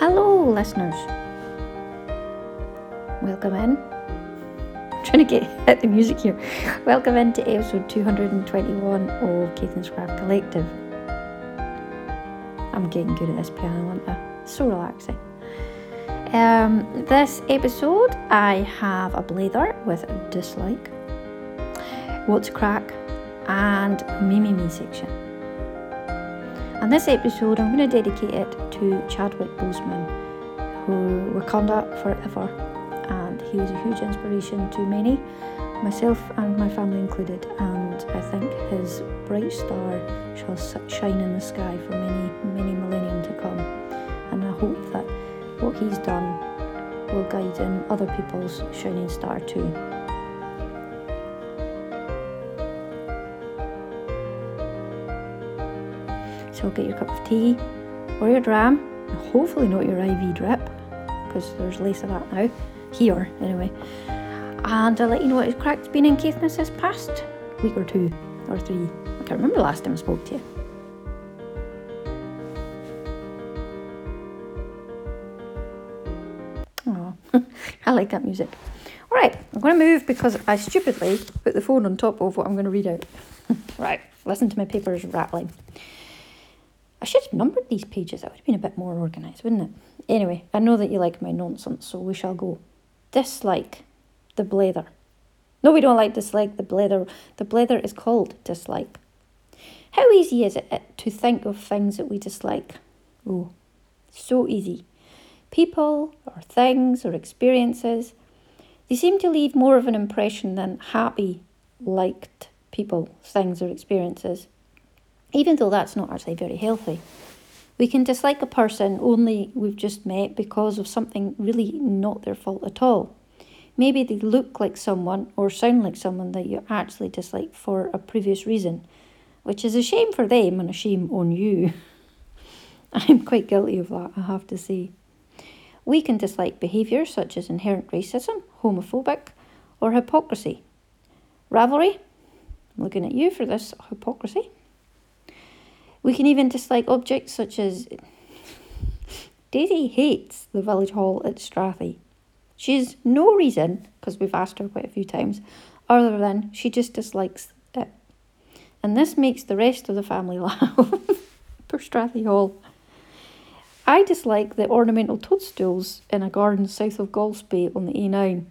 Hello, listeners. Welcome in. I'm trying to get at the music here. Welcome into episode 221 of Caithness Craft Collective. I'm getting good at this piano, aren't I? So relaxing. Um, this episode, I have a blether with dislike, what's craic, and me section. And this episode, I'm going to dedicate it to Chadwick Boseman, who Wakanda forever, and he was a huge inspiration to many, myself and my family included. And I think his bright star shall shine in the sky for many, many millennium to come. And I hope that what he's done will guide in other people's shining star too. So get your cup of tea or your dram, hopefully not your IV drip, because there's less of that now, here anyway. And I'll let you know what his craic's been in Caithness this past week or two or three. I can't remember the last time I spoke to you. Oh, I like that music. All right, I'm going to move because I stupidly put the phone on top of what I'm going to read out. right, listen to my papers rattling. I should have numbered these pages. That would have been a bit more organised, wouldn't it? Anyway, I know that you like my nonsense, so we shall go. Dislike the blether. No, we don't like dislike the blether. The blether is called dislike. How easy is it to think of things that we dislike? Oh, so easy. People or things or experiences, they seem to leave more of an impression than happy, liked people, things, or experiences even though that's not actually very healthy. We can dislike a person only we've just met because of something really not their fault at all. Maybe they look like someone or sound like someone that you actually dislike for a previous reason, which is a shame for them and a shame on you. I'm quite guilty of that, I have to say. We can dislike behaviour such as inherent racism, homophobic, or hypocrisy. Ravelry, I'm looking at you for this hypocrisy. We can even dislike objects such as Daisy hates the village hall at Strathy. She has no reason, because we've asked her quite a few times, other than she just dislikes it. And this makes the rest of the family laugh. Poor Strathy Hall. I dislike the ornamental toadstools in a garden south of Golspie on the A9.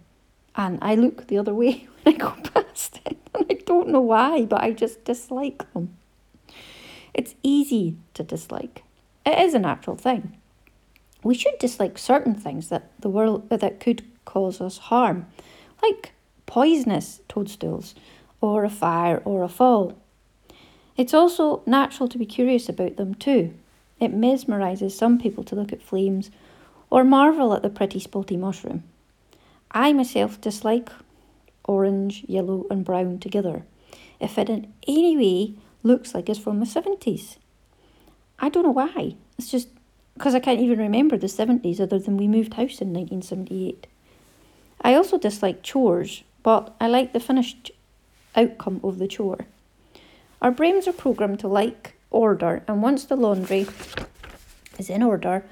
And I look the other way when I go past it. And I don't know why, but I just dislike them. It's easy to dislike. It is a natural thing. We should dislike certain things that the world that could cause us harm, like poisonous toadstools, or a fire or a fall. It's also natural to be curious about them too. It mesmerises some people to look at flames or marvel at the pretty spotty mushroom. I myself dislike orange, yellow, and brown together. If it in any way looks like it's from the 70s. I don't know why. It's just because I can't even remember the 70s other than we moved house in 1978. I also dislike chores, but I like the finished outcome of the chore. Our brains are programmed to like order, and once the laundry is in order,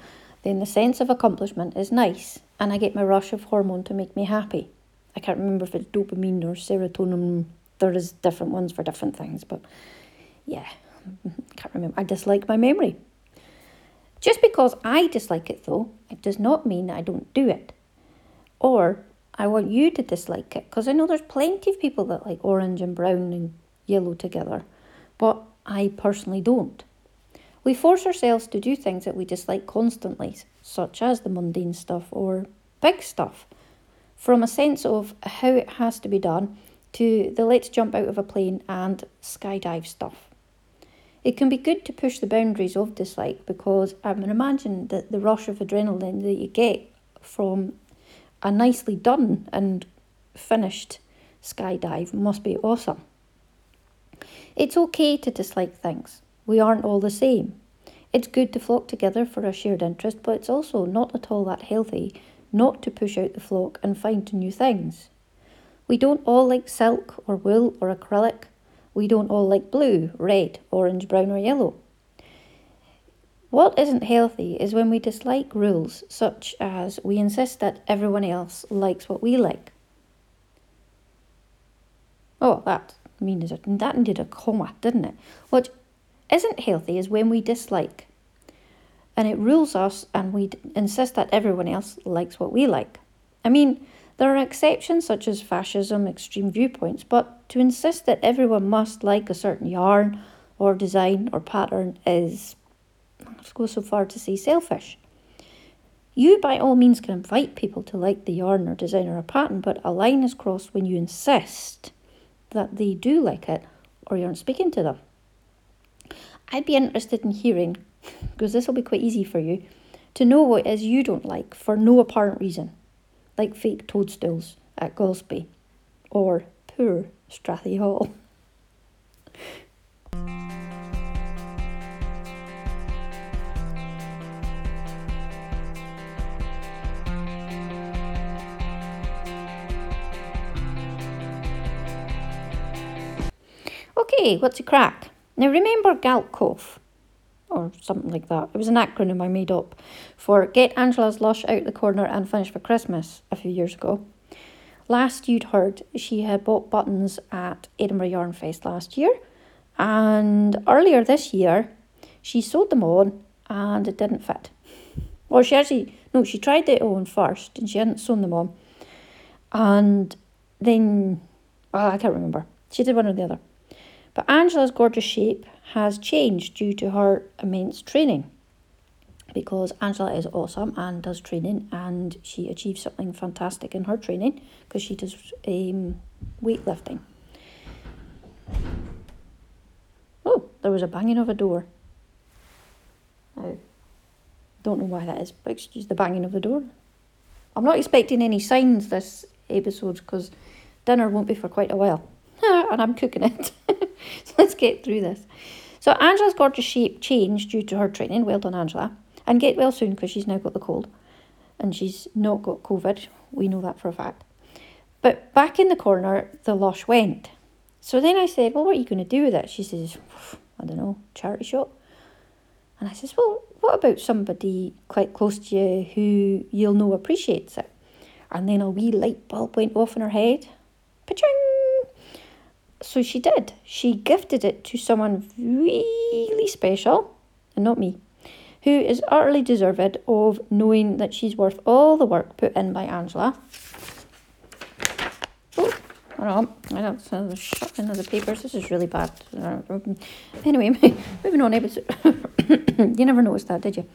then the sense of accomplishment is nice, and I get my rush of hormone to make me happy. I can't remember if it's dopamine or serotonin. There is different ones for different things, but yeah, can't remember. I dislike my memory. Just because I dislike it, though, it does not mean I don't do it. Or I want you to dislike it because I know there's plenty of people that like orange and brown and yellow together, but I personally don't. We force ourselves to do things that we dislike constantly, such as the mundane stuff or big stuff, from a sense of how it has to be done to the let's jump out of a plane and skydive stuff. It can be good to push the boundaries of dislike because I can imagine that the rush of adrenaline that you get from a nicely done and finished skydive must be awesome. It's okay to dislike things. We aren't all the same. It's good to flock together for a shared interest, but it's also not at all that healthy not to push out the flock and find new things. We don't all like silk or wool or acrylic we don't all like blue, red, orange, brown, or yellow. What isn't healthy is when we dislike rules, such as we insist that everyone else likes what we like. Oh, that means. That needed a comma, didn't it? What isn't healthy is when we dislike, and it rules us, and we insist that everyone else likes what we like. I mean, there are exceptions such as fascism, extreme viewpoints, but to insist that everyone must like a certain yarn or design or pattern is, let's go so far to say, selfish. You, by all means, can invite people to like the yarn or design or a pattern, but a line is crossed when you insist that they do like it or you aren't speaking to them. I'd be interested in hearing, because this will be quite easy for you, to know what it is you don't like for no apparent reason, like fake toadstools at Golspie or poor Strathy Hall. Okay, what's a craic? Now remember GALTCOF, or something like that. It was an acronym I made up for Get Angela's Lush Out the Corner and Finish for Christmas a few years ago. Last you'd heard she had bought buttons at Edinburgh Yarn Fest last year, and earlier this year she sewed them on and it didn't fit. Well, she actually, no, she tried it on first and she hadn't sewn them on. And then, well, I can't remember. She did one or the other. But Angela's gorgeous shape has changed due to her immense training because Angela is awesome and does training and she achieves something fantastic in her training because she does um, weightlifting. Oh, there was a banging of a door. I don't know why that is, but excuse the banging of the door. I'm not expecting any signs this episode because dinner won't be for quite a while. And I'm cooking it. so let's get through this. So Angela's gorgeous shape changed due to her training. Well done, Angela. And get well soon because she's now got the cold. And she's not got COVID. We know that for a fact. But back in the corner, the lush went. So then I said, Well, what are you going to do with it? She says, I don't know, charity shop. And I says, Well, what about somebody quite close to you who you'll know appreciates it? And then a wee light bulb went off in her head. Pa-ching! So she did. She gifted it to someone really special, and not me, who is utterly deserved of knowing that she's worth all the work put in by Angela. Oh, hold on. I don't see the shuffling of the papers. This is really bad. Anyway, moving on. Episode. you never noticed that, did you?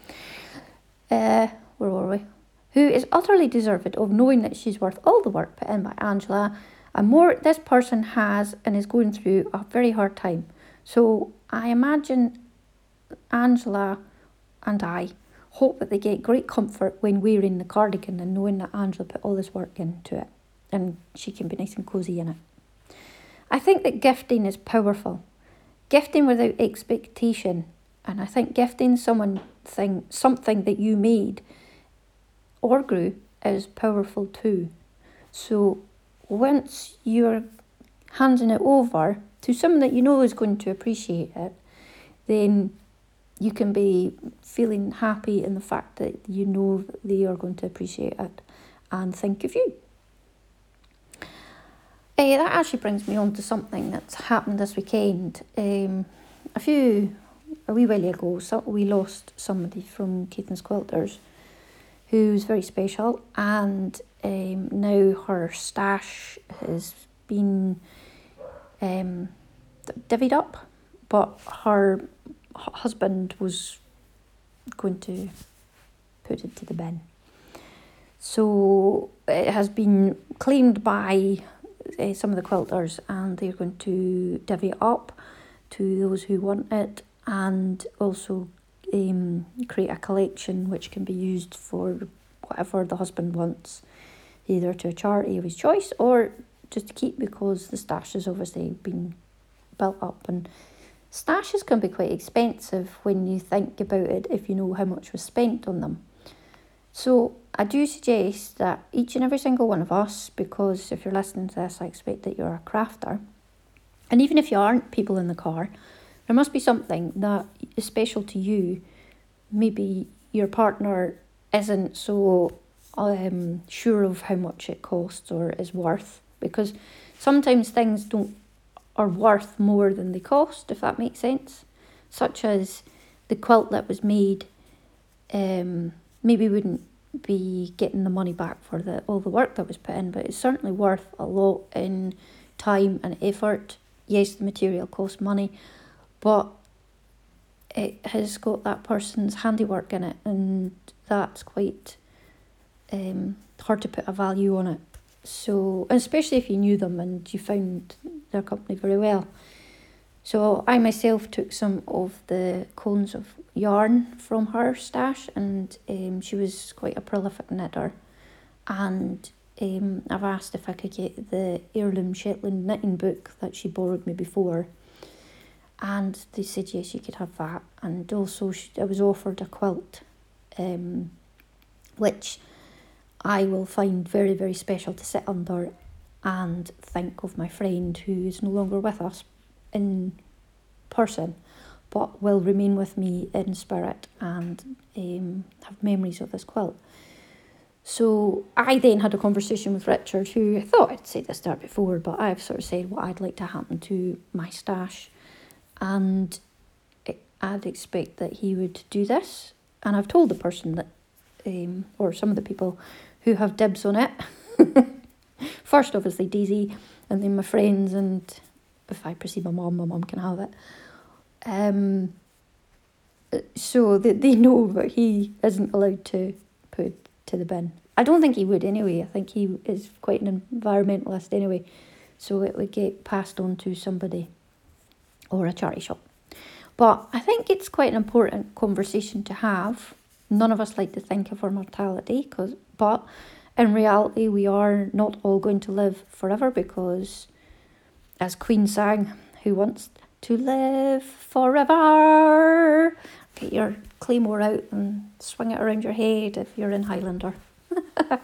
Uh, where were we? Who is utterly deserved of knowing that she's worth all the work put in by Angela and more this person has and is going through a very hard time. So I imagine Angela and I hope that they get great comfort when wearing the cardigan and knowing that Angela put all this work into it and she can be nice and cozy in it. I think that gifting is powerful. Gifting without expectation, and I think gifting someone thing something that you made or grew is powerful too. So once you're handing it over to someone that you know is going to appreciate it, then you can be feeling happy in the fact that you know that they are going to appreciate it and think of you. Uh, that actually brings me on to something that's happened this weekend. Um, a few, a wee while ago, so we lost somebody from Keith Keaton's Quilters who's very special, and um, now her stash has been um, divvied up, but her husband was going to put it to the bin. So it has been claimed by uh, some of the quilters, and they're going to divvy it up to those who want it, and also um, create a collection which can be used for whatever the husband wants, either to a charity of his choice or just to keep because the stash has obviously been built up and stashes can be quite expensive when you think about it if you know how much was spent on them. So I do suggest that each and every single one of us, because if you're listening to this, I expect that you're a crafter. And even if you aren't people in the car, there must be something that is special to you maybe your partner isn't so um, sure of how much it costs or is worth because sometimes things don't are worth more than they cost if that makes sense. Such as the quilt that was made um, maybe wouldn't be getting the money back for the all the work that was put in but it's certainly worth a lot in time and effort. Yes the material costs money but it has got that person's handiwork in it, and that's quite um, hard to put a value on it. So, especially if you knew them and you found their company very well. So, I myself took some of the cones of yarn from her stash, and um, she was quite a prolific knitter. And um, I've asked if I could get the heirloom Shetland knitting book that she borrowed me before and they said yes you could have that and also she, I was offered a quilt um, which I will find very very special to sit under and think of my friend who is no longer with us in person but will remain with me in spirit and um, have memories of this quilt. So I then had a conversation with Richard, who I thought I'd said this to before, but I've sort of said what I'd like to happen to my stash and I'd expect that he would do this. And I've told the person that, um, or some of the people who have dibs on it. First, obviously, Daisy, and then my friends, and if I perceive my mum, my mum can have it. Um, so that they know that he isn't allowed to put to the bin. I don't think he would anyway. I think he is quite an environmentalist anyway, so it would get passed on to somebody or a charity shop. But I think it's quite an important conversation to have. None of us like to think of our mortality, cause, but in reality, we are not all going to live forever because, as Queen sang, who wants to live forever? Get your claymore out and swing it around your head if you're in Highlander.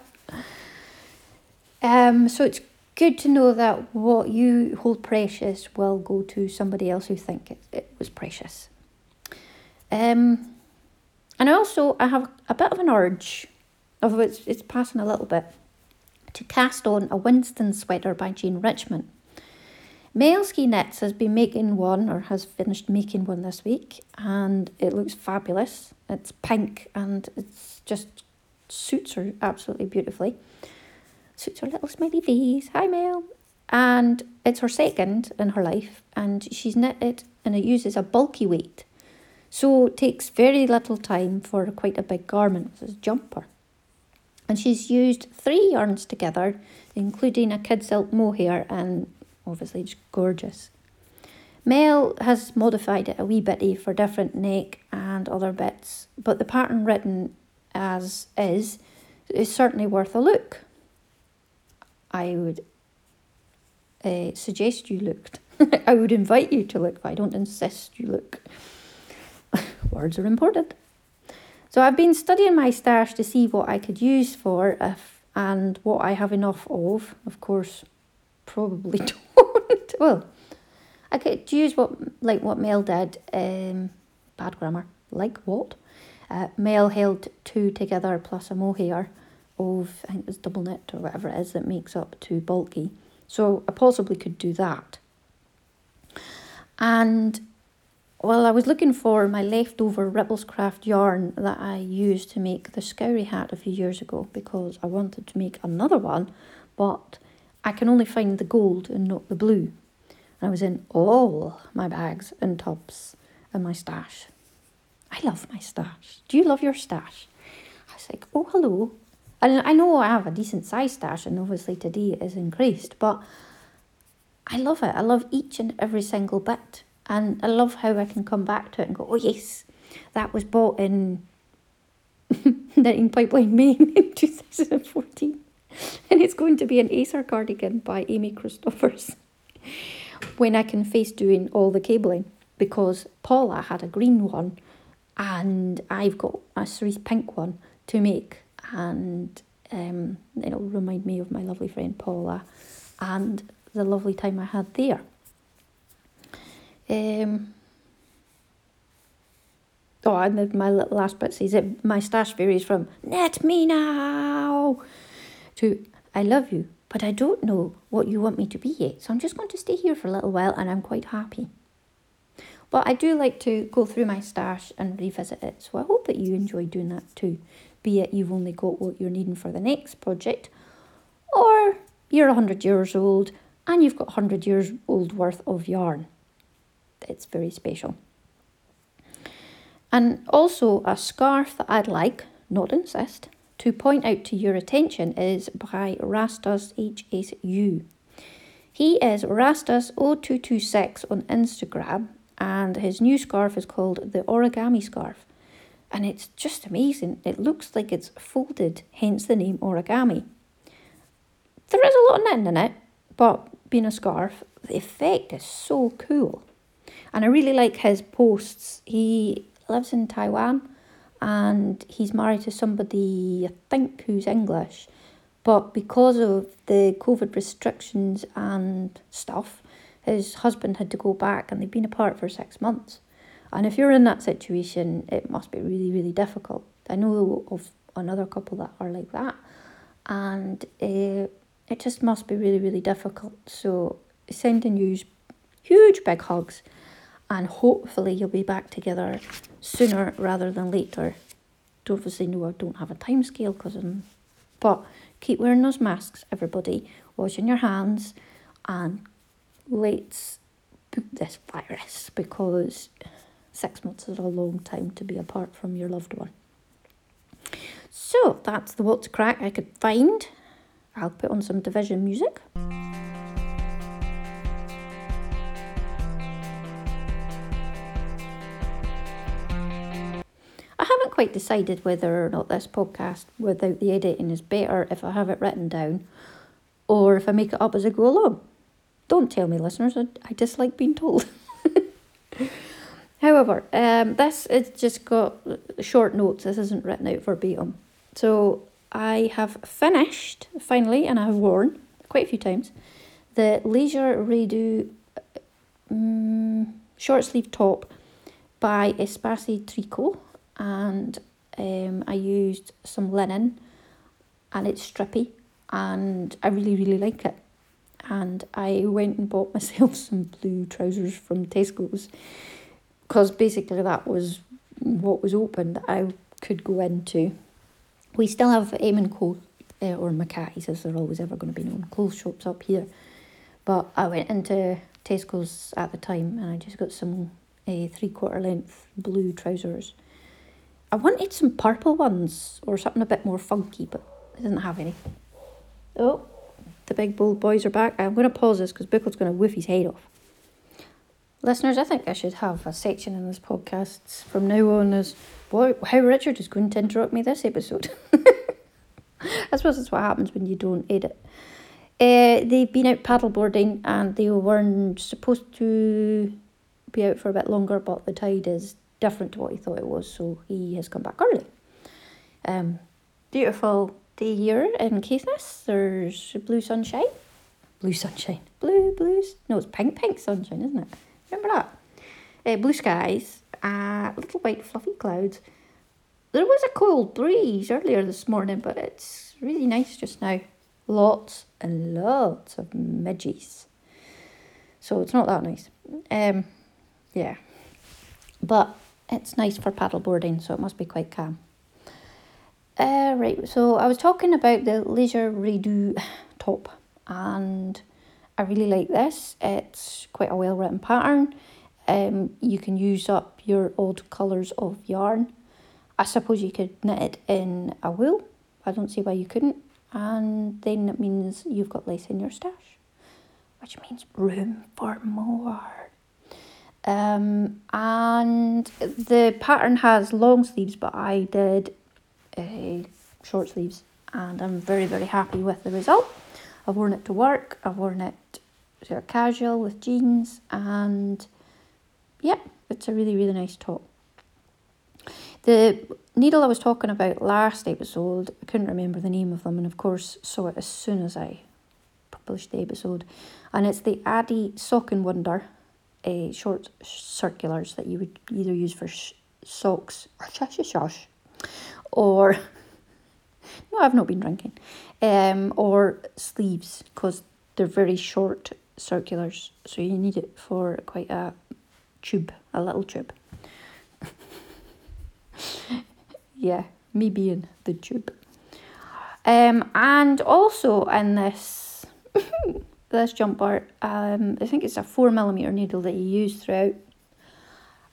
um, so it's good to know that what you hold precious will go to somebody else who think it, it was precious. Um, and also, I have a bit of an urge, although it's, it's passing a little bit, to cast on a Winston sweater by Jane Richmond. Ski Knits has been making one, or has finished making one this week, and it looks fabulous. It's pink and it's just suits her absolutely beautifully. Suits her little smiley face. Hi, Mel. And it's her second in her life, and she's knitted and it uses a bulky weight. So it takes very little time for quite a big garment. A jumper. And she's used three yarns together, including a kid silk mohair, and obviously it's gorgeous. Mel has modified it a wee bitty for different neck and other bits, but the pattern written as is is certainly worth a look. I would uh, suggest you looked. I would invite you to look, but I don't insist you look. Words are important. So I've been studying my stash to see what I could use for if and what I have enough of. Of course, probably don't. well, I could use what like what Mel did. Um, bad grammar. Like what? Uh, Mel held two together plus a mohair of, I think it's double knit or whatever it is that makes up to bulky. So I possibly could do that. And well, I was looking for my leftover Ripplescraft yarn that I used to make the Scourie hat a few years ago because I wanted to make another one, but I can only find the gold and not the blue. And I was in all my bags and tubs and my stash. I love my stash. Do you love your stash? I was like, oh, hello. And I know I have a decent size stash, and obviously today it is increased, but I love it. I love each and every single bit. And I love how I can come back to it and go, oh, yes, that was bought in Knitting Pipeline Maine in 2014. And it's going to be an Acer cardigan by Amy Christoffers when I can face doing all the cabling because Paula had a green one and I've got a cerise pink one to make and um, it'll remind me of my lovely friend Paula and the lovely time I had there. Um, Oh, and then my little last bit says it. My stash varies from "Net me now" to "I love you, but I don't know what you want me to be yet. So I'm just going to stay here for a little while, and I'm quite happy." But I do like to go through my stash and revisit it. So I hope that you enjoy doing that too. Be it you've only got what you're needing for the next project, or you're 100 years old and you've got 100 years old worth of yarn. It's very special. And also, a scarf that I'd like, not insist, to point out to your attention is by Rastus Hsu. He is Rastus0226 on Instagram, and his new scarf is called the Origami Scarf. And it's just amazing. It looks like it's folded, hence the name origami. There is a lot of knitting in it, but being a scarf, the effect is so cool. And I really like his posts. He lives in Taiwan and he's married to somebody, I think, who's English. But because of the COVID restrictions and stuff, his husband had to go back and they've been apart for six months. And if you're in that situation, it must be really, really difficult. I know of another couple that are like that. And it just must be really, really difficult. So sending you huge big hugs and hopefully you'll be back together sooner rather than later. Don't Obviously, no, I don't have a time scale because but keep wearing those masks, everybody, washing your hands, and let's put this virus because six months is a long time to be apart from your loved one. So that's the what's craic I could find. I'll put on some division music. Quite decided whether or not this podcast without the editing is better if I have it written down or if I make it up as I go along. Don't tell me, listeners, I, I dislike being told. However, um, this is just got short notes. This isn't written out verbatim. So I have finished, finally, and I have worn quite a few times, the Léger Redux um, short sleeve top by Espace Tricot and um, I used some linen and it's strippy and I really really like it. And I went and bought myself some blue trousers from Tesco's because basically that was what was open that I could go into. We still have and Co uh, or Mackay's as they're always ever going to be known. Clothes shops up here, but I went into Tesco's at the time and I just got some uh, three quarter length blue trousers I wanted some purple ones or something a bit more funky, but I didn't have any. Oh, the big bold boys are back. I'm going to pause this because Bickle's going to whiff his head off. Listeners, I think I should have a section in this podcast from now on as boy, how Richard is going to interrupt me this episode. I suppose that's what happens when you don't edit. Uh, they've been out paddleboarding and they weren't supposed to be out for a bit longer, but the tide is different to what he thought it was, so he has come back early. Um, beautiful day here in Caithness. There's blue sunshine. Blue sunshine. Blue, blues. No, it's pink, pink sunshine, isn't it? Remember that? Uh, blue skies, uh, little white fluffy clouds. There was a cold breeze earlier this morning, but it's really nice just now. Lots and lots of midges. So it's not that nice. Um, yeah. But it's nice for paddleboarding, so it must be quite calm. Uh, right, so I was talking about the Léger Redux top, and I really like this. It's quite a well written pattern. Um, you can use up your old colours of yarn. I suppose you could knit it in a wool. I don't see why you couldn't. And then it means you've got less in your stash, which means room for more. Um, and the pattern has long sleeves, but I did uh, short sleeves, and I'm very, very happy with the result. I've worn it to work, I've worn it sort of casual with jeans, and yeah, it's a really, really nice top. The needle I was talking about last episode, I couldn't remember the name of them, and of course saw it as soon as I published the episode, and it's the Addi Sock and Wonder uh, short circulars that you would either use for sh- socks or shush shush or no I've not been drinking. Um or sleeves because they're very short circulars so you need it for quite a tube a little tube. Yeah me being the tube. Um and also in this this jumper um I think it's a four millimeter needle that you use throughout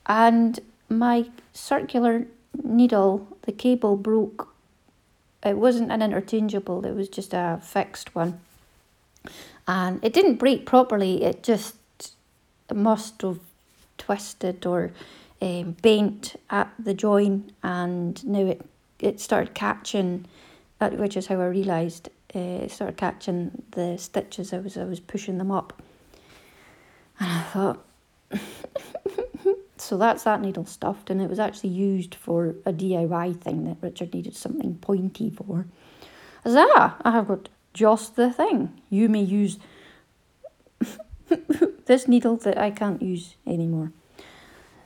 and my circular needle, the cable broke. It wasn't an interchangeable, it was just a fixed one. And it didn't break properly, it just must have twisted or um, bent at the join, and now it, it started catching, which is how I realised uh, started catching the stitches as I was pushing them up. And I thought, so that's that needle stuffed, and it was actually used for a DIY thing that Richard needed something pointy for. As ah, I have got just the thing. You may use this needle that I can't use anymore.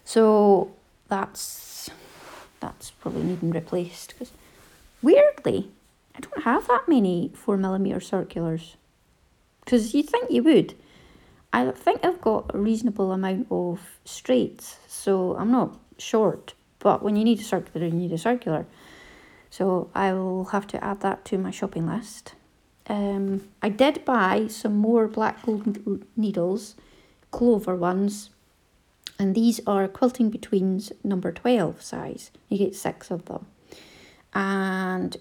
So that's that's probably needing replaced because weirdly, I don't have that many four millimeter circulars. Because you'd think you would. I think I've got a reasonable amount of straights, so I'm not short. But when you need a circular, you need a circular. So I will have to add that to my shopping list. Um, I did buy some more black gold needles, clover ones, and these are quilting betweens number 12 size. You get six of them. And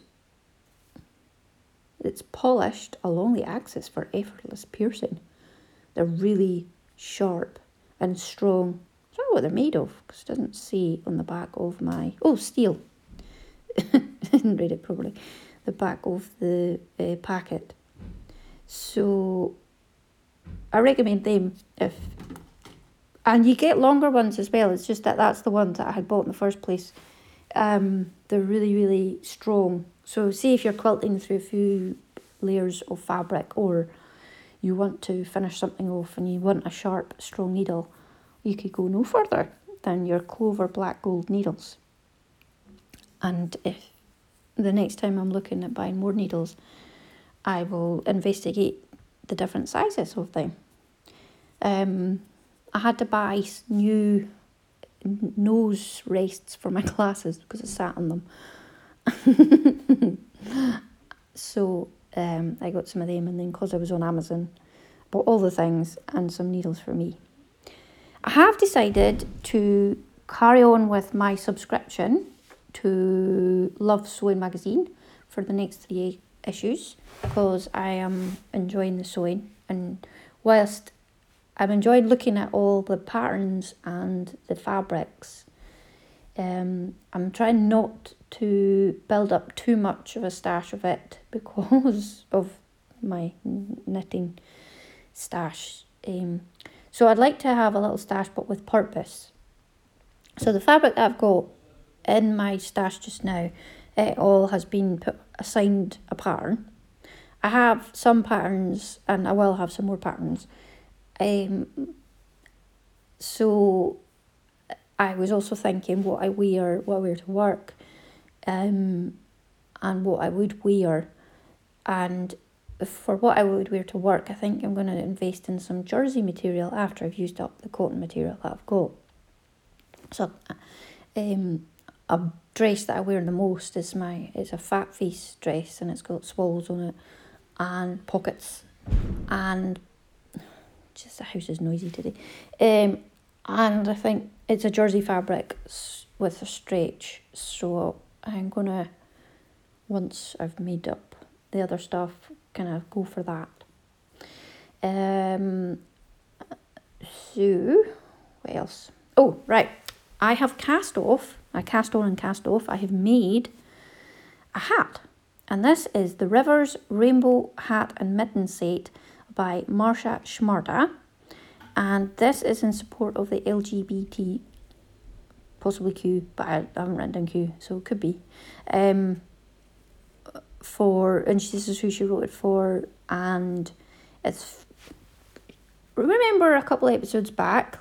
it's polished along the axis for effortless piercing. They're really sharp and strong. I don't know what they're made of because it doesn't say on the back of my. Oh, steel. I didn't read it properly. The back of the uh, packet. So I recommend them if. And you get longer ones as well. It's just that that's the ones that I had bought in the first place. Um, they're really, really strong. So, say if you're quilting through a few layers of fabric or you want to finish something off and you want a sharp, strong needle, you could go no further than your Clover Black Gold needles. And if the next time I'm looking at buying more needles, I will investigate the different sizes of them. Um, I had to buy new nose rests for my glasses because I sat on them. so um, I got some of them, and then because I was on Amazon, bought all the things and some needles for me. I have decided to carry on with my subscription to Love Sewing magazine for the next three issues because I am enjoying the sewing and whilst I'm enjoyed looking at all the patterns and the fabrics um, I'm trying not to build up too much of a stash of it because of my knitting stash. Um, so I'd like to have a little stash but with purpose. So the fabric that I've got in my stash just now, it all has been put assigned a pattern. I have some patterns and I will have some more patterns. Um, so I was also thinking what I wear, what I wear to work, um, and what I would wear, and for what I would wear to work, I think I'm going to invest in some jersey material after I've used up the cotton material that I've got. So, um, a dress that I wear the most is my it's a fat face dress and it's got swallows on it, and pockets, and just the house is noisy today. Um, and I think it's a jersey fabric with a stretch so I'm gonna once I've made up the other stuff kind of go for that. Um so what else? Oh right. I have cast off I cast on and cast off I have made a hat. And this is the Rivers Rainbow Hat and Mitten Set by Marta Schmarta and this is in support of the LGBT, possibly Q, but I haven't written down Q, so it could be. Um, for and this is who she wrote it for, and it's remember a couple episodes back,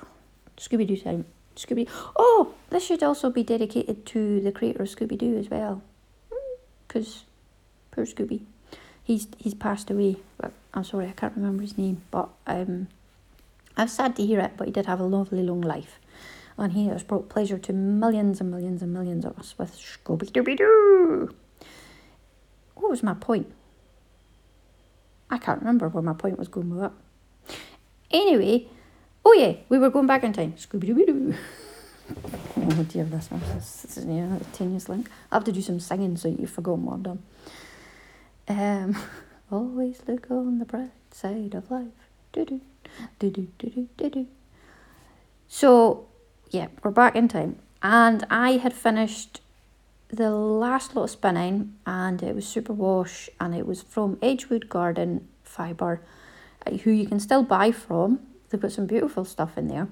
Scooby Doo time. Scooby. Oh, this should also be dedicated to the creator of Scooby Doo as well, because poor Scooby, he's he's passed away. But I'm sorry, I can't remember his name. But um, I'm sad to hear it. But he did have a lovely long life, and he has brought pleasure to millions and millions and millions of us with Scooby Dooby Doo. What was my point? I can't remember where my point was going with that. Anyway, oh yeah, we were going back in time. Scooby Dooby Doo. oh dear, this one. This is yeah, tenuous link. I have to do some singing so you've forgotten what I've done. Um, always look on the bright side of life. Do do do do do do do do. So yeah, we're back in time, and I had finished the last lot of spinning, and it was superwash, and it was from Edgewood Garden Fibre, uh, who you can still buy from. They've got some beautiful stuff in there,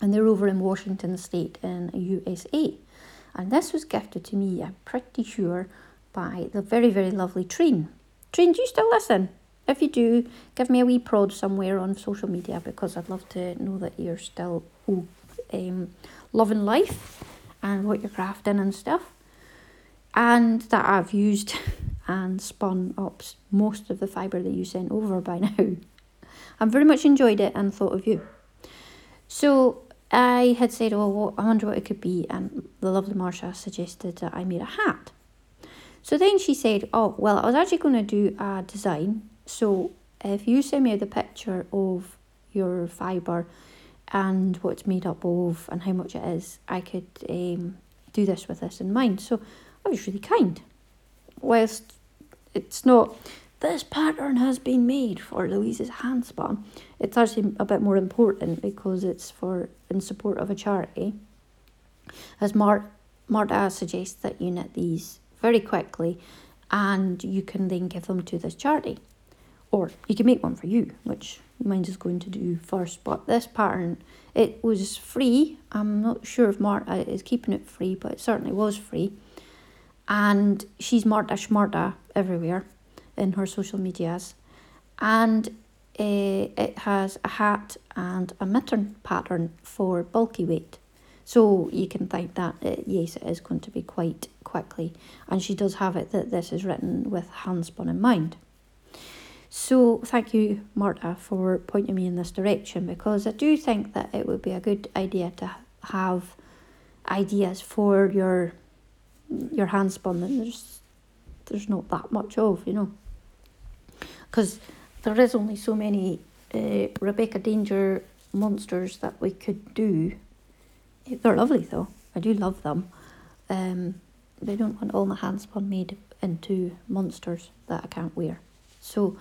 and they're over in Washington State in USA. And this was gifted to me, I'm pretty sure, by the very, very lovely Treen. Treen, do you still listen? If you do, give me a wee prod somewhere on social media because I'd love to know that you're still um, loving life and what you're crafting and stuff and that I've used and spun up most of the fibre that you sent over by now. I've very much enjoyed it and thought of you. So I had said, oh, I wonder what it could be, and the lovely Marta suggested that I made a hat. So then she said, oh, well, I was actually going to do a design. So if you send me the picture of your fibre and what it's made up of and how much it is, I could um, do this with this in mind. So I was really kind. Whilst it's not, this pattern has been made for Louise's handspun, it's actually a bit more important because it's for in support of a charity. As Mart, Marta suggests that you knit these very quickly and you can then give them to this charity. Or you can make one for you, which mine is going to do first. But this pattern, it was free. I'm not sure if Marta is keeping it free, but it certainly was free and she's Marta Schmarta everywhere in her social medias. And uh, it has a hat and a mitten pattern for bulky weight. So you can think that, uh, yes, it is going to be quite quickly. And she does have it that this is written with handspun in mind. So thank you, Marta, for pointing me in this direction because I do think that it would be a good idea to have ideas for your your handspun that there's there's not that much of, you know. Because there is only so many uh, Rebecca Danger monsters that we could do. They're lovely though. I do love them. Um, I don't want all my handspun made into monsters that I can't wear. So,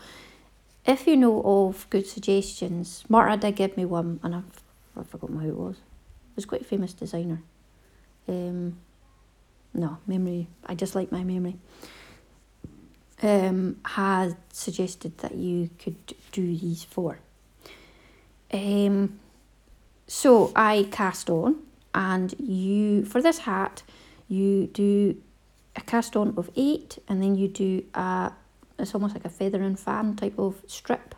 if you know of good suggestions, Marta did give me one, and I've, I've forgotten who it was. It was quite a famous designer. Um, no, memory, I just like my memory, um, had suggested that you could do these four. Um, so I cast on, and you, for this hat, you do a cast on of eight, and then you do a, it's almost like a feather and fan type of strip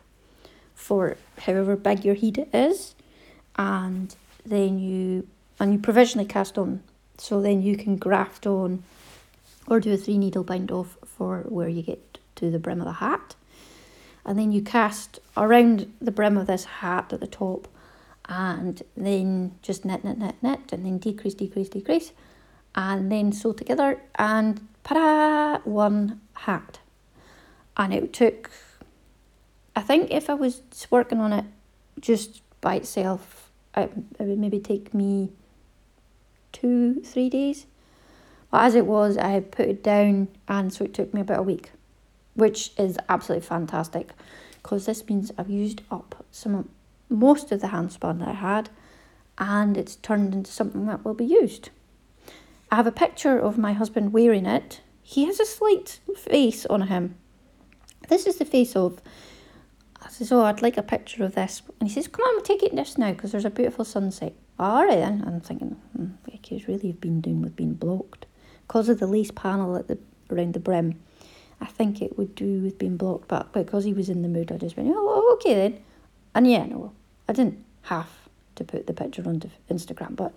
for however big your head is, and then you, and you provisionally cast on so then you can graft on or do a three needle bind off for where you get to the brim of the hat. And then you cast around the brim of this hat at the top and then just knit, knit, knit, knit, and then decrease, decrease, decrease, and then sew together and para one hat. And it took, I think if I was working on it just by itself, it, it would maybe take me two, three days. But as it was, I put it down, and so it took me about a week, which is absolutely fantastic because this means I've used up some most of the handspun that I had, and it's turned into something that will be used. I have a picture of my husband wearing it. He has a slight face on him. This is the face of. I says, "Oh, I'd like a picture of this," and he says, "Come on, we'll take it this now because there's a beautiful sunset." All right then. I'm thinking, hmm, Becky's really been doing with being blocked. Because of the lace panel at the around the brim, I think it would do with being blocked, but because he was in the mood, I just went, oh, okay then. And yeah, no, I didn't have to put the picture onto Instagram, but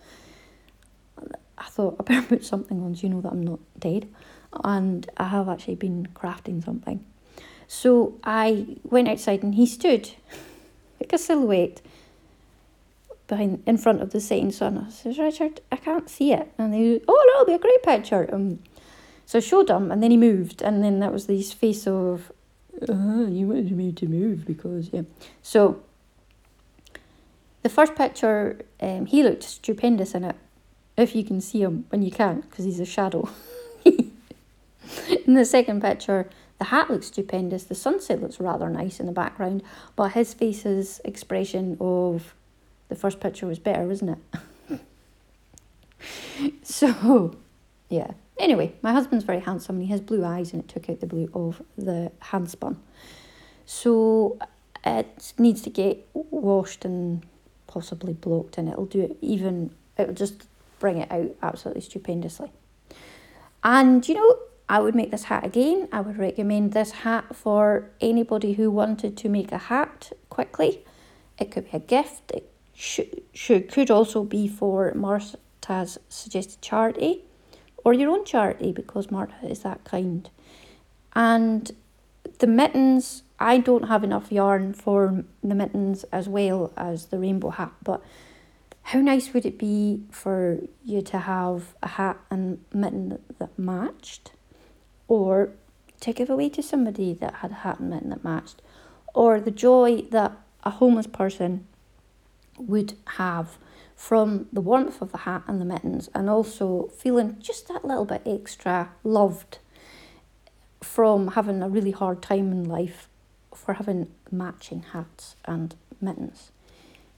I thought I better put something on so you know that I'm not dead. And I have actually been crafting something. So I went outside and he stood like a silhouette behind in front of the setting sun. I says, Richard, I can't see it. And he oh no, it'll be a great picture. Um, so I showed him and then he moved and then that was this face of uh, you wanted me to move because yeah. So the first picture, um, he looked stupendous in it. If you can see him when you can't, because he's a shadow. in the second picture, the hat looks stupendous. The sunset looks rather nice in the background, but his face's expression of the first picture was better, wasn't it? so, yeah. Anyway, my husband's very handsome and he has blue eyes and it took out the blue of the handspun. So it needs to get washed and possibly blocked and it'll do it even it'll just bring it out absolutely stupendously. And you know, I would make this hat again. I would recommend this hat for anybody who wanted to make a hat quickly. It could be a gift. It should, should could also be for Marta's suggested charity or your own charity because Marta is that kind. And the mittens I don't have enough yarn for the mittens as well as the rainbow hat, but how nice would it be for you to have a hat and mitten that, matched? Or to give away to somebody that had a hat and mitten that matched? Or the joy that a homeless person would have from the warmth of the hat and the mittens, and also feeling just that little bit extra loved from having a really hard time in life for having matching hats and mittens.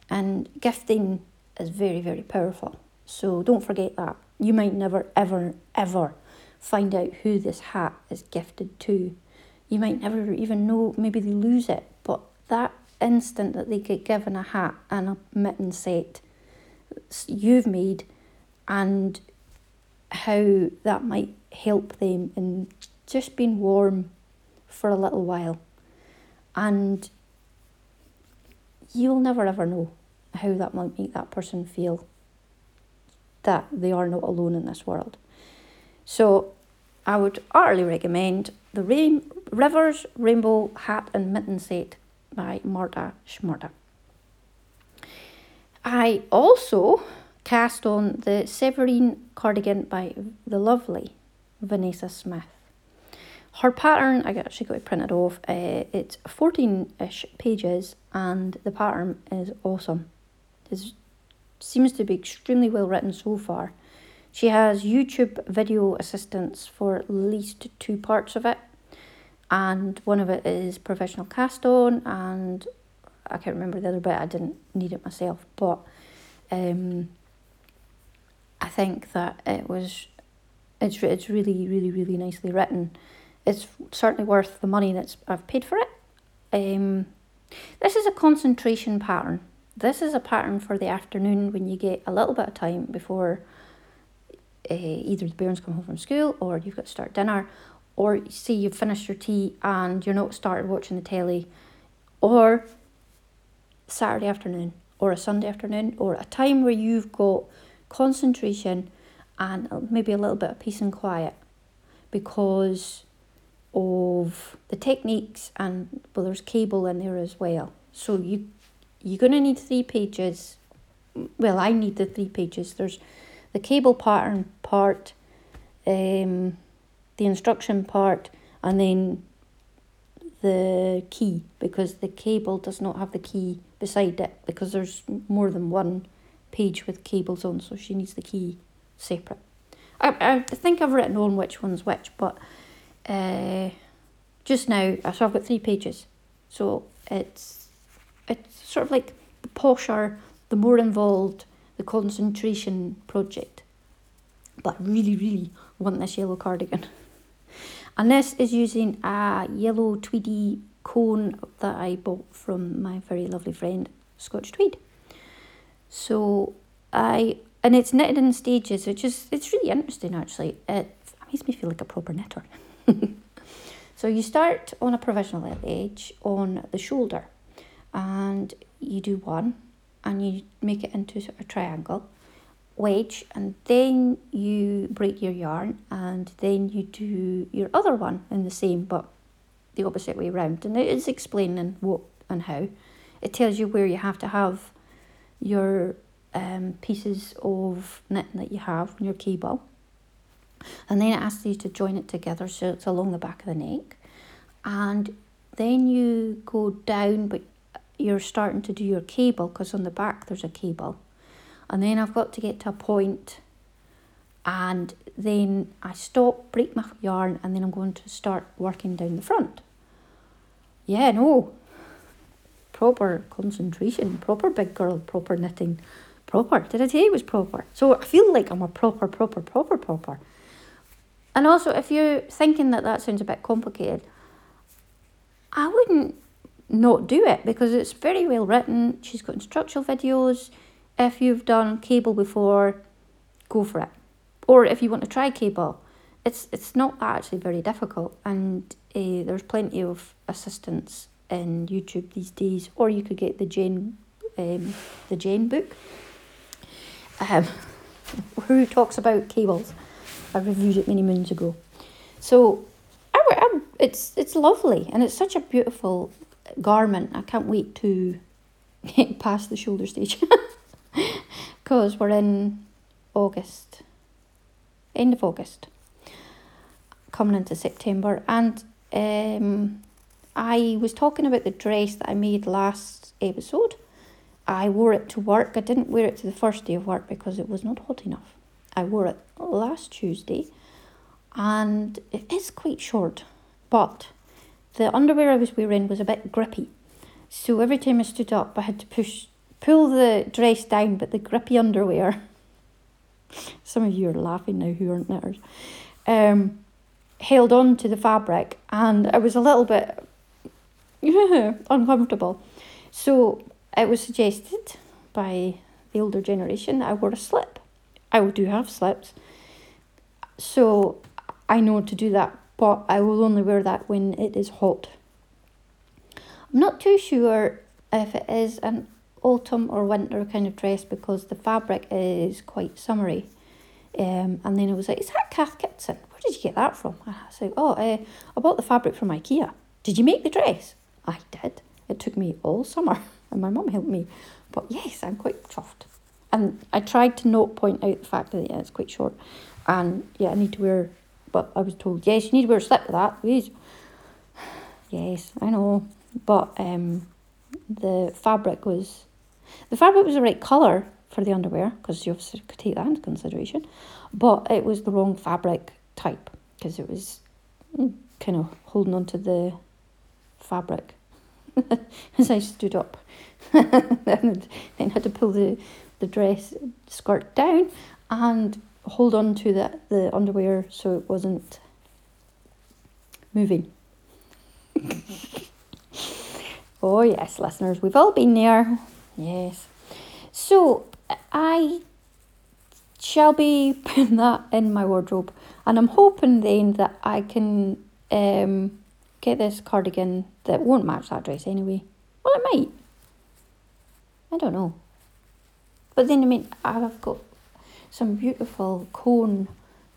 And gifting is very, very powerful. So don't forget that. You might never, ever, ever find out who this hat is gifted to. You might never even know, maybe they lose it, but that instant that they get given a hat and a mitten set you've made and how that might help them in just being warm for a little while and you'll never ever know how that might make that person feel that they are not alone in this world. So I would utterly recommend the Rain- Rivers Rainbow Hat and Mitten Set by Marta Schmarta. I also cast on the Severine cardigan by the lovely Vanessa Smith. Her pattern, I actually got it printed off, uh, it's 14 ish pages and the pattern is awesome. It seems to be extremely well written so far. She has YouTube video assistance for at least two parts of it, and one of it is professional cast on, and I can't remember the other bit, I didn't need it myself, but um, I think that it was it's it's really really really nicely written it's certainly worth the money that I've paid for it. Um, this is a concentration pattern. This is a pattern for the afternoon when you get a little bit of time before uh, either the parents come home from school or you've got to start dinner or see you've finished your tea and you're not started watching the telly or Saturday afternoon or a Sunday afternoon or a time where you've got concentration and maybe a little bit of peace and quiet because of the techniques and well there's cable in there as well. So you you're going to need three pages. Well i need the three pages. There's the cable pattern part um the instruction part and then the key because the cable does not have the key beside it because there's more than one page with cables on so she needs the key separate. I, I think i've written on which one's which but uh, just now, so I've got three pages. So it's it's sort of like the posher, the more involved, the concentration project. But really, really want this yellow cardigan. And this is using a yellow tweedy cone that I bought from my very lovely friend Scotch Tweed. So I and it's knitted in stages, which is it's really interesting actually. It makes me feel like a proper knitter. so you start on a provisional edge on the shoulder and you do one and you make it into a triangle wedge and then you break your yarn and then you do your other one in the same but the opposite way round and it is explaining what and how. It tells you where you have to have your um, pieces of knitting that you have on your cable and then it asks you to join it together so it's along the back of the neck and then you go down but you're starting to do your cable because on the back there's a cable and then I've got to get to a point and then I stop, break my yarn, and then I'm going to start working down the front. Yeah, no, proper concentration, proper big girl, proper knitting, proper. Did I you it was proper? So I feel like I'm a proper, proper, proper, proper. And also, if you're thinking that that sounds a bit complicated, I wouldn't not do it because it's very well written. She's got instructional videos if you've done cable before, go for it. Or if you want to try cable, it's it's not actually very difficult, and uh, there's plenty of assistance in YouTube these days. Or you could get the Jane, um, the Jane book, um, who talks about cables. I reviewed it many moons ago, so I, I, it's it's lovely and it's such a beautiful garment. I can't wait to get past the shoulder stage. because we're in August, end of August, coming into September, and um, I was talking about the dress that I made last episode. I wore it to work. I didn't wear it to the first day of work because it was not hot enough. I wore it last Tuesday, and it is quite short, but the underwear I was wearing was a bit grippy. So every time I stood up, I had to push pull the dress down, but the grippy underwear. Some of you are laughing now who aren't knitters. Um, held on to the fabric, and I was a little bit uncomfortable. So it was suggested by the older generation that I wore a slip. I do have slips, so I know to do that, but I will only wear that when it is hot. I'm not too sure if it is an autumn or winter kind of dress because the fabric is quite summery. Um, and then it was like, is that Cath Kidston? Where did you get that from? I was like, oh, uh, I bought the fabric from Ikea. Did you make the dress? I did. It took me all summer and my mum helped me. But yes, I'm quite chuffed. And I tried to not point out the fact that yeah, it's quite short. And yeah, I need to wear, but I was told, yes, you need to wear a slip with that, please. Yes, I know. But um, the fabric was the fabric was the right colour for the underwear because you obviously could take that into consideration, but it was the wrong fabric type because it was mm, kind of holding onto the fabric as I stood up. And then had to pull the, the dress skirt down and hold on to the, the underwear so it wasn't moving. oh, yes, listeners, we've all been there. Yes. So I shall be putting that in my wardrobe, and I'm hoping then that I can um, get this cardigan that won't match that dress anyway. Well, it might. I don't know. But then I mean, I've got some beautiful cone.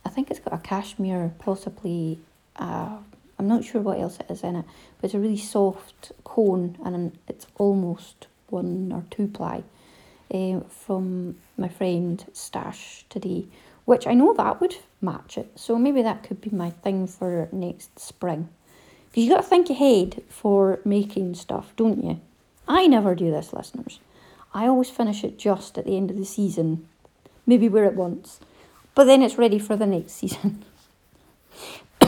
I think it's got a cashmere, possibly. Uh, I'm not sure what else it is in it, but it's a really soft cone, and it's almost one or two ply uh, from my friend Stash today, which I know that would match it. So maybe that could be my thing for next spring. Because you got to think ahead for making stuff, don't you? I never do this, listeners. I always finish it just at the end of the season, maybe wear it once, but then it's ready for the next season.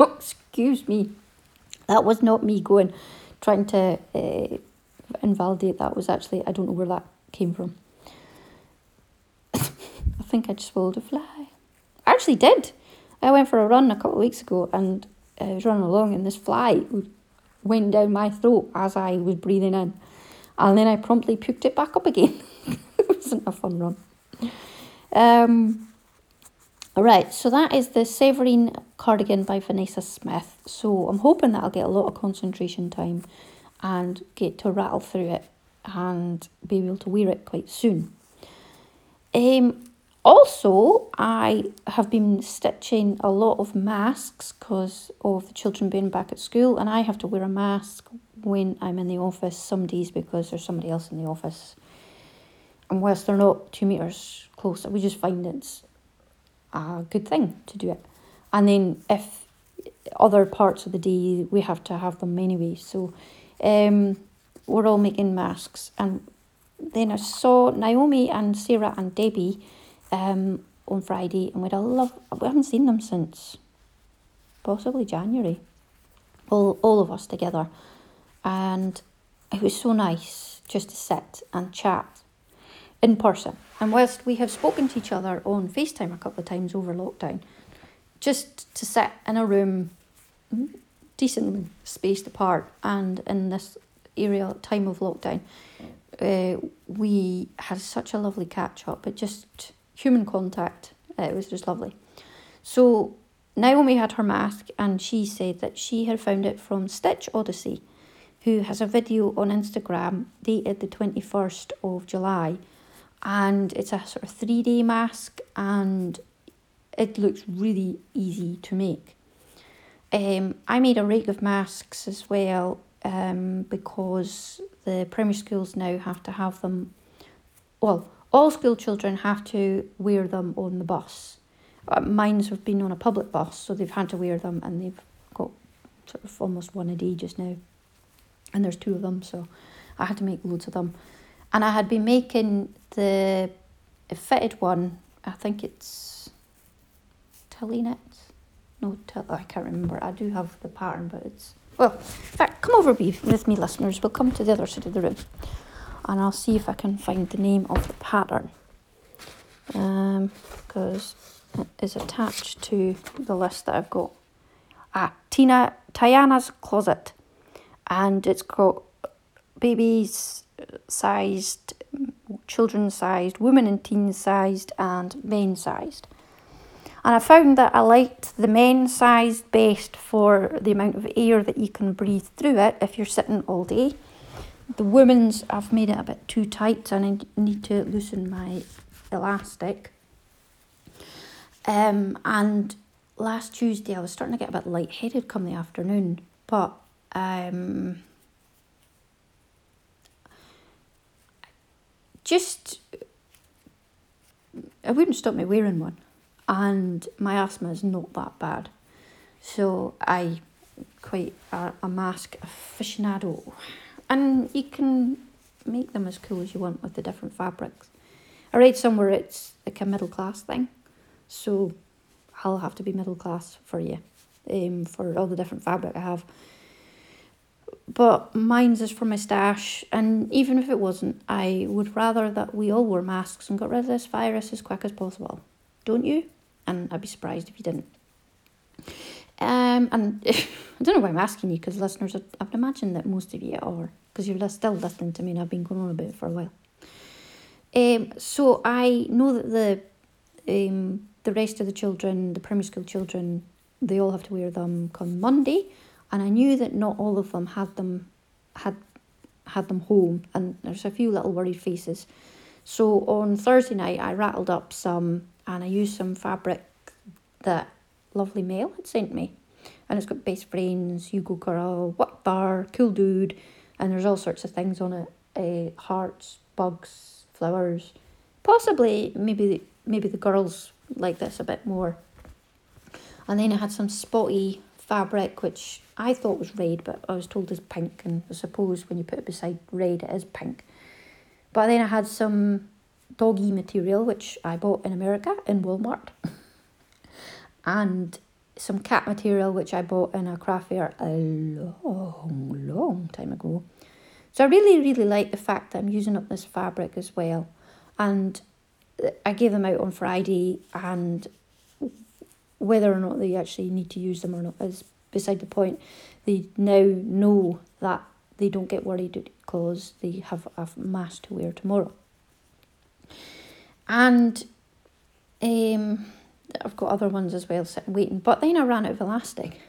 Excuse me. That was not me going, trying to uh, invalidate that was actually, I don't know where that came from. I think I just swallowed a fly. I actually did. I went for a run a couple of weeks ago and I was running along and this fly went down my throat as I was breathing in. And then I promptly puked it back up again. it wasn't a fun run. Um, all right, so that is the Severine cardigan by Vanessa Smith. So I'm hoping that I'll get a lot of concentration time and get to rattle through it and be able to wear it quite soon. Um, also, I have been stitching a lot of masks because of the children being back at school, and I have to wear a mask when I'm in the office some days because there's somebody else in the office. And whilst they're not two metres closer, we just find it's a good thing to do it. And then if other parts of the day we have to have them anyway, so um, we're all making masks. And then I saw Naomi and Sarah and Debbie um, on Friday, and we had a love. We haven't seen them since possibly January. All all of us together, and it was so nice just to sit and chat in person. And whilst we have spoken to each other on FaceTime a couple of times over lockdown, just to sit in a room decently spaced apart and in this area time of lockdown, uh, we had such a lovely catch up. It just human contact. It was just lovely. So Naomi had her mask and she said that she had found it from Stitch Odyssey, who has a video on Instagram dated the 21st of July. And it's a sort of three day mask and it looks really easy to make. Um, I made a rake of masks as well um, because the primary schools now have to have them. Well, all school children have to wear them on the bus. Uh, mine's have been on a public bus, so they've had to wear them, and they've got sort of almost one a day just now. And there's two of them, so I had to make loads of them. And I had been making the fitted one. I think it's Telenet. No, tel- I can't remember. I do have the pattern, but it's well. In fact, come over with me, listeners. We'll come to the other side of the room and I'll see if I can find the name of the pattern because um, it is attached to the list that I've got. Ah, Tina Tiana's Closet and it's got babies sized, children sized, women and teen sized, and men sized. And I found that I liked the men sized best for the amount of air that you can breathe through it if you're sitting all day. The women's, I've made it a bit too tight and I need to loosen my elastic. Um, and last Tuesday I was starting to get a bit lightheaded come the afternoon, but um, just it wouldn't stop me wearing one, and my asthma is not that bad, so I quite a, a mask aficionado and you can make them as cool as you want with the different fabrics. I read somewhere it's like a middle class thing, so I'll have to be middle class for you, um, for all the different fabric I have. But mine's is for my stash, and even if it wasn't, I would rather that we all wore masks and got rid of this virus as quick as possible. Don't you? And I'd be surprised if you didn't. Um, and I don't know why I'm asking you because listeners, I would imagine that most of you are because you're still listening to me and I've been going on about it for a while. Um, so I know that the um, the rest of the children, the primary school children, they all have to wear them come Monday, and I knew that not all of them had them had had them home, and there's a few little worried faces. So on Thursday night, I rattled up some, and I used some fabric that lovely Mel had sent me. And it's got best friends, Hugo Girl, What Bar, Cool Dude, and there's all sorts of things on it. Uh, hearts, bugs, flowers. Possibly maybe maybe the girls like this a bit more. And then I had some spotty fabric which I thought was red, but I was told is pink, and I suppose when you put it beside red, it is pink. But then I had some doggy material which I bought in America in Walmart. and some cat material which I bought in a craft fair a long, long time ago. So I really, really like the fact that I'm using up this fabric as well. And I gave them out on Friday, and whether or not they actually need to use them or not is beside the point. They now know that they don't get worried because they have a mask to wear tomorrow. And um, I've got other ones as well sitting waiting, but then I ran out of elastic.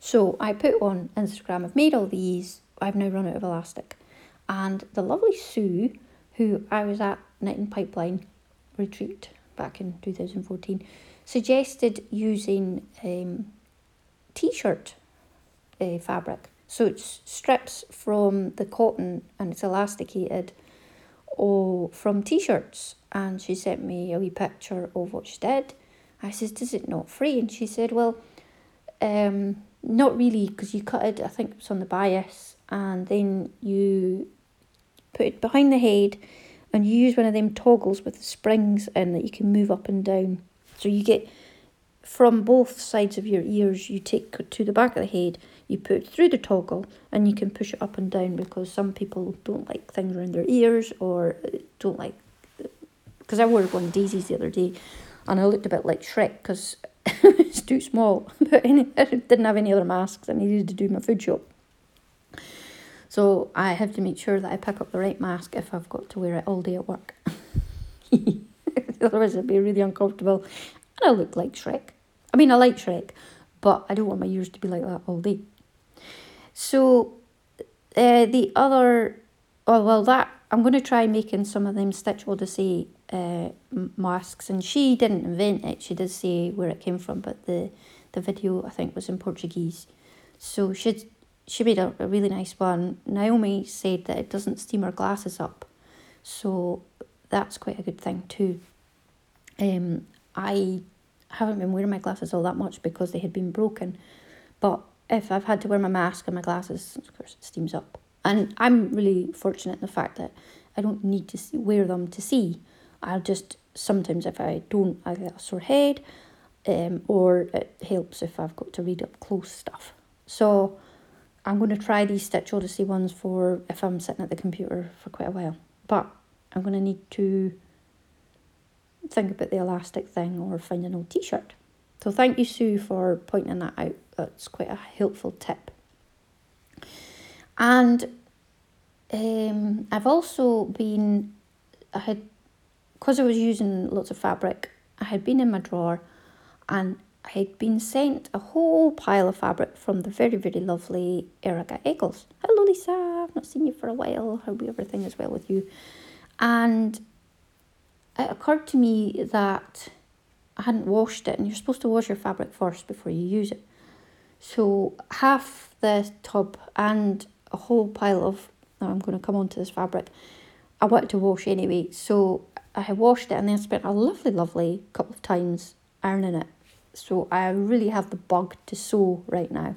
So I put on Instagram, I've made all these, I've now run out of elastic. And the lovely Sue, who I was at Knitting Pipeline retreat back in 2014, suggested using um, t-shirt uh, fabric. So it's strips from the cotton and it's elasticated or from t-shirts and she sent me a wee picture of what she did. I says, does it not free? And she said, well, um, not really because you cut it, I think it's on the bias and then you put it behind the head and you use one of them toggles with the springs in that you can move up and down. So you get from both sides of your ears, you take to the back of the head, you put through the toggle, and you can push it up and down because some people don't like things around their ears or uh, don't like. Uh, because I wore one Daisies the other day, and I looked a bit like Shrek because it's too small. But I didn't have any other masks. I needed to do my food shop. So I have to make sure that I pick up the right mask if I've got to wear it all day at work. Otherwise, it'd be really uncomfortable. And I look like Shrek. I mean, I like Shrek, but I don't want my ears to be like that all day. So, uh, the other, oh, well, that, I'm going to try making some of them Stitch Odyssey uh, masks. And she didn't invent it, she did say where it came from, but the, the video, I think, was in Portuguese. So, she she made a, a really nice one. Naomi said that it doesn't steam her glasses up. So, that's quite a good thing too. Um, I haven't been wearing my glasses all that much because they had been broken. But if I've had to wear my mask and my glasses, of course, it steams up. And I'm really fortunate in the fact that I don't need to see, wear them to see. I'll just sometimes if I don't, I get a sore head, um, or it helps if I've got to read up close stuff. So I'm going to try these Stitch Odyssey ones for if I'm sitting at the computer for quite a while. But I'm going to need to think about the elastic thing or find an old t-shirt. So thank you, Sue, for pointing that out. That's quite a helpful tip. And um, I've also been, I had, because I was using lots of fabric, I had been in my drawer and I had been sent a whole pile of fabric from the very, very lovely Erica Eccles. Hello, Lisa. I've not seen you for a while. Hope everything is well with you. And it occurred to me that I hadn't washed it, and you're supposed to wash your fabric first before you use it. So half the tub and a whole pile of, now I'm going to come on to this fabric, I wanted to wash anyway. So I washed it and then spent a lovely, lovely couple of times ironing it. So I really have the bug to sew right now.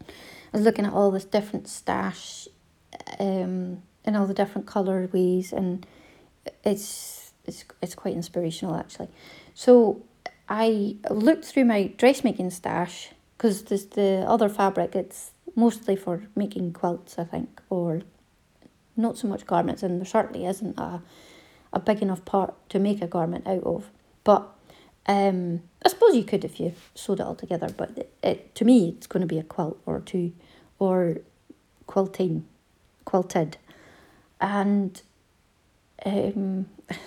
I was looking at all this different stash um, in all the different coloured ways, and it's it's it's quite inspirational actually. So I looked through my dressmaking stash because there's the other fabric. It's mostly for making quilts, I think, or not so much garments, and there certainly isn't a a big enough part to make a garment out of. But um, I suppose you could if you sewed it all together. But it, it to me, it's going to be a quilt or two, or quilting, quilted, and um,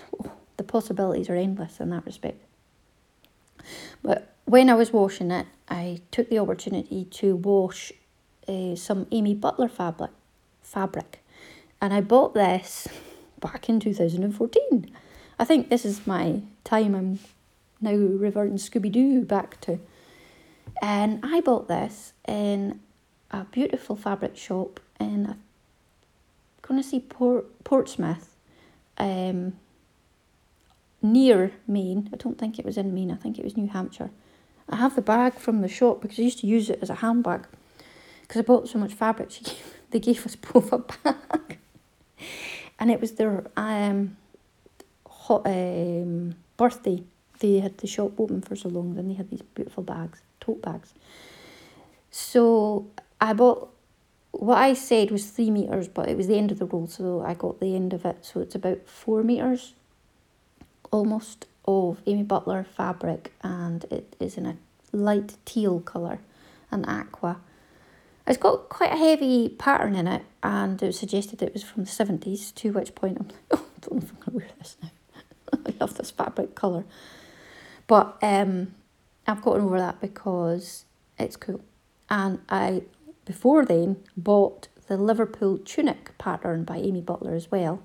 the possibilities are endless in that respect. But when I was washing it, I took the opportunity to wash uh, some Amy Butler fabric, fabric, and I bought this back in two thousand and fourteen. I think this is my time. I'm now reverting Scooby Doo back to, and I bought this in a beautiful fabric shop in. I'm gonna see Port Portsmouth um, near Maine. I don't think it was in Maine, I think it was New Hampshire. I have the bag from the shop because I used to use it as a handbag because I bought so much fabric. She gave, they gave us both a bag, and it was their um, hot, um, birthday. They had the shop open for so long, then they had these beautiful bags, tote bags. So I bought what I said was three meters, but it was the end of the roll, so I got the end of it. So it's about four meters, almost, of Amy Butler fabric, and it is in a light teal color, an aqua. It's got quite a heavy pattern in it, and it was suggested it was from the seventies. To which point I'm like, oh, I don't know if I'm gonna wear this now. I love this fabric color, but um, I've gotten over that because it's cool, and I before then bought the Liverpool tunic pattern by Amy Butler as well.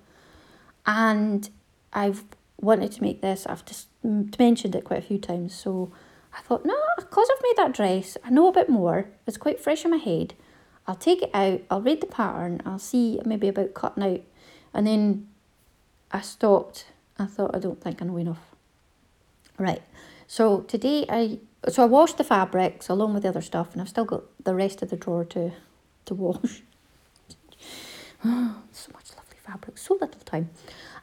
And I've wanted to make this, I've just mentioned it quite a few times. So I thought, no, because I've made that dress, I know a bit more. It's quite fresh in my head. I'll take it out, I'll read the pattern, I'll see maybe about cutting out. And then I stopped. I thought, I don't think I know enough. Right. So today I so I washed the fabrics along with the other stuff and I've still got the rest of the drawer to to wash. so much lovely fabric, so little time.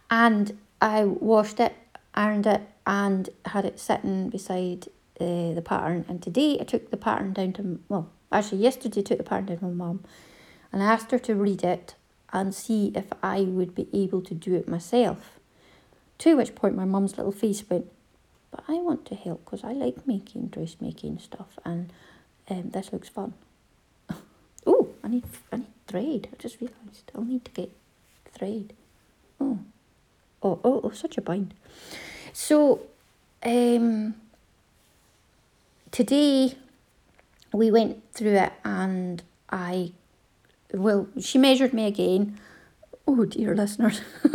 And I washed it, ironed it, and had it sitting beside uh, the pattern. And today I took the pattern down to, well, actually, yesterday I took the pattern down to my mum and I asked her to read it and see if I would be able to do it myself. To which point my mum's little face went, But I want to help because I like making dressmaking stuff and um, this looks fun. oh, I need, I need thread. I just realised I'll need to get thread. Oh, oh, oh, oh such a bind. So, um, today we went through it and I, well, she measured me again. Oh dear listeners.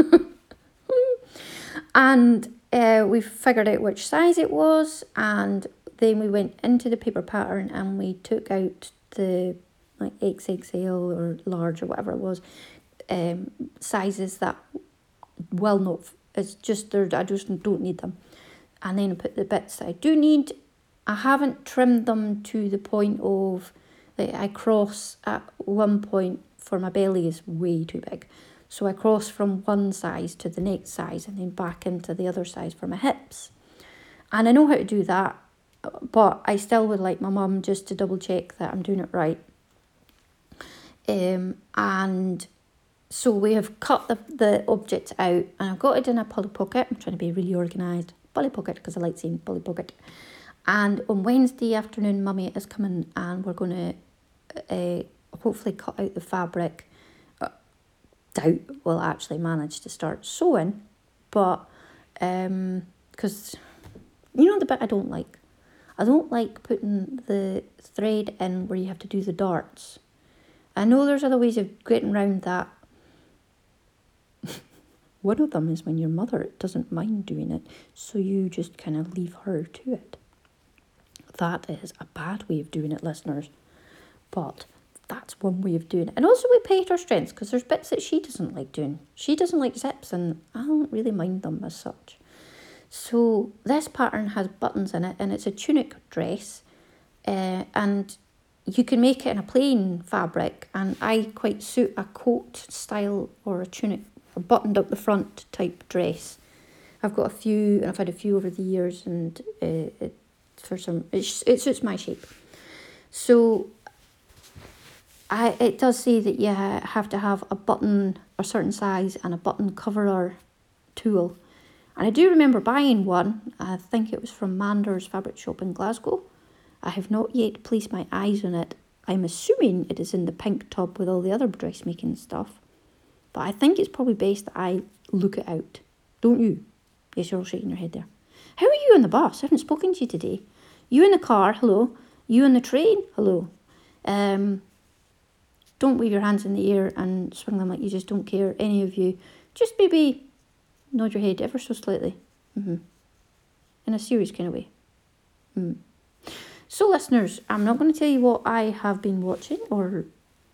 and uh, we figured out which size it was and then we went into the paper pattern and we took out the like XXL or large or whatever it was um, sizes that will not it's just there I just don't need them and then I put the bits that I do need I haven't trimmed them to the point of that I cross at one point for my belly is way too big. So I cross from one size to the next size and then back into the other size for my hips. And I know how to do that, but I still would like my mum just to double check that I'm doing it right. Um, and so we have cut the, the object out and I've got it in a Polly Pocket. I'm trying to be really organised. Polly Pocket because I like saying Polly Pocket. And on Wednesday afternoon, Mummy is coming and we're going to uh, hopefully cut out the fabric. Doubt we'll actually manage to start sewing, but because um, you know the bit I don't like? I don't like putting the thread in where you have to do the darts. I know there's other ways of getting around that. One of them is when your mother doesn't mind doing it, so you just kind of leave her to it. That is a bad way of doing it, listeners. But that's one way of doing it. And also we play her strengths because there's bits that she doesn't like doing. She doesn't like zips and I don't really mind them as such. So this pattern has buttons in it and it's a tunic dress uh, and you can make it in a plain fabric and I quite suit a coat style or a tunic, a buttoned up the front type dress. I've got a few and I've had a few over the years and uh, it for some it, it suits my shape so I it does say that you have to have a button a certain size and a button coverer tool. And I do remember buying one. I think it was from Mandors fabric shop in Glasgow. I have not yet placed my eyes on it. I'm assuming it is in the pink tub with all the other dressmaking stuff but I think it's probably best that I look it out. Don't you? Yes you're all shaking your head there. How are you on the bus? I haven't spoken to you today. You in the car, hello. You in the train, hello. Um, don't wave your hands in the air and swing them like you just don't care, any of you. Just maybe nod your head ever so slightly. Mm-hmm. In a serious kind of way. Mm. So, listeners, I'm not going to tell you what I have been watching, or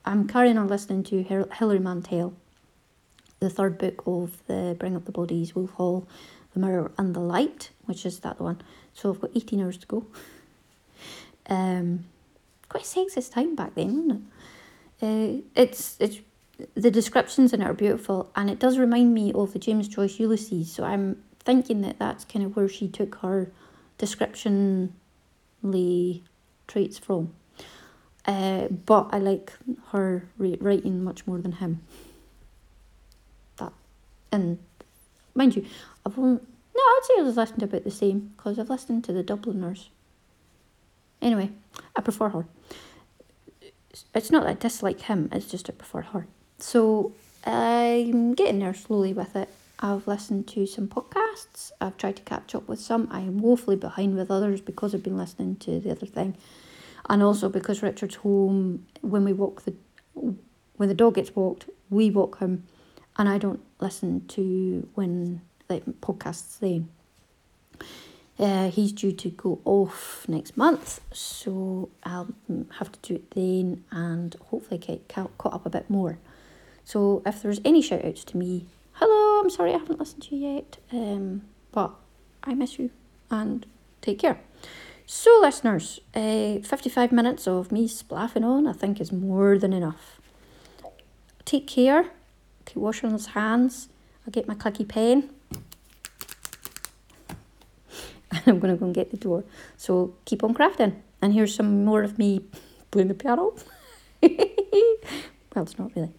I'm carrying on listening to Hilary Mantel, the third book of the Bring Up the Bodies, Wolf Hall, The Mirror and the Light which is that one. So I've got 18 hours to go. Um, quite a sexist time back then, wasn't it? Uh, it's it's the descriptions in it are beautiful, and it does remind me of the James Joyce Ulysses. So I'm thinking that that's kind of where she took her descriptionly traits from. Uh, but I like her writing much more than him. That, and mind you, I've only, no, I'd say I was listening to about the same because I've listened to the Dubliners. Anyway, I prefer her. It's not that I dislike him, it's just I prefer her. So I'm getting there slowly with it. I've listened to some podcasts. I've tried to catch up with some. I am woefully behind with others because I've been listening to the other thing. And also because Richard's home when we walk the when the dog gets walked, we walk him, and I don't listen to when like podcasts then. Uh, he's due to go off next month, so I'll mm, have to do it then and hopefully get caught up a bit more. So if there's any shout outs to me, hello, I'm sorry I haven't listened to you yet, um, but I miss you and take care. So, listeners, uh, 55 minutes of me splaffing on, I think, is more than enough. Take care, keep washing those hands. I'll get my clicky pen. And I'm going to go and get the door. So, keep on crafting. And here's some more of me playing the piano. well, it's not really.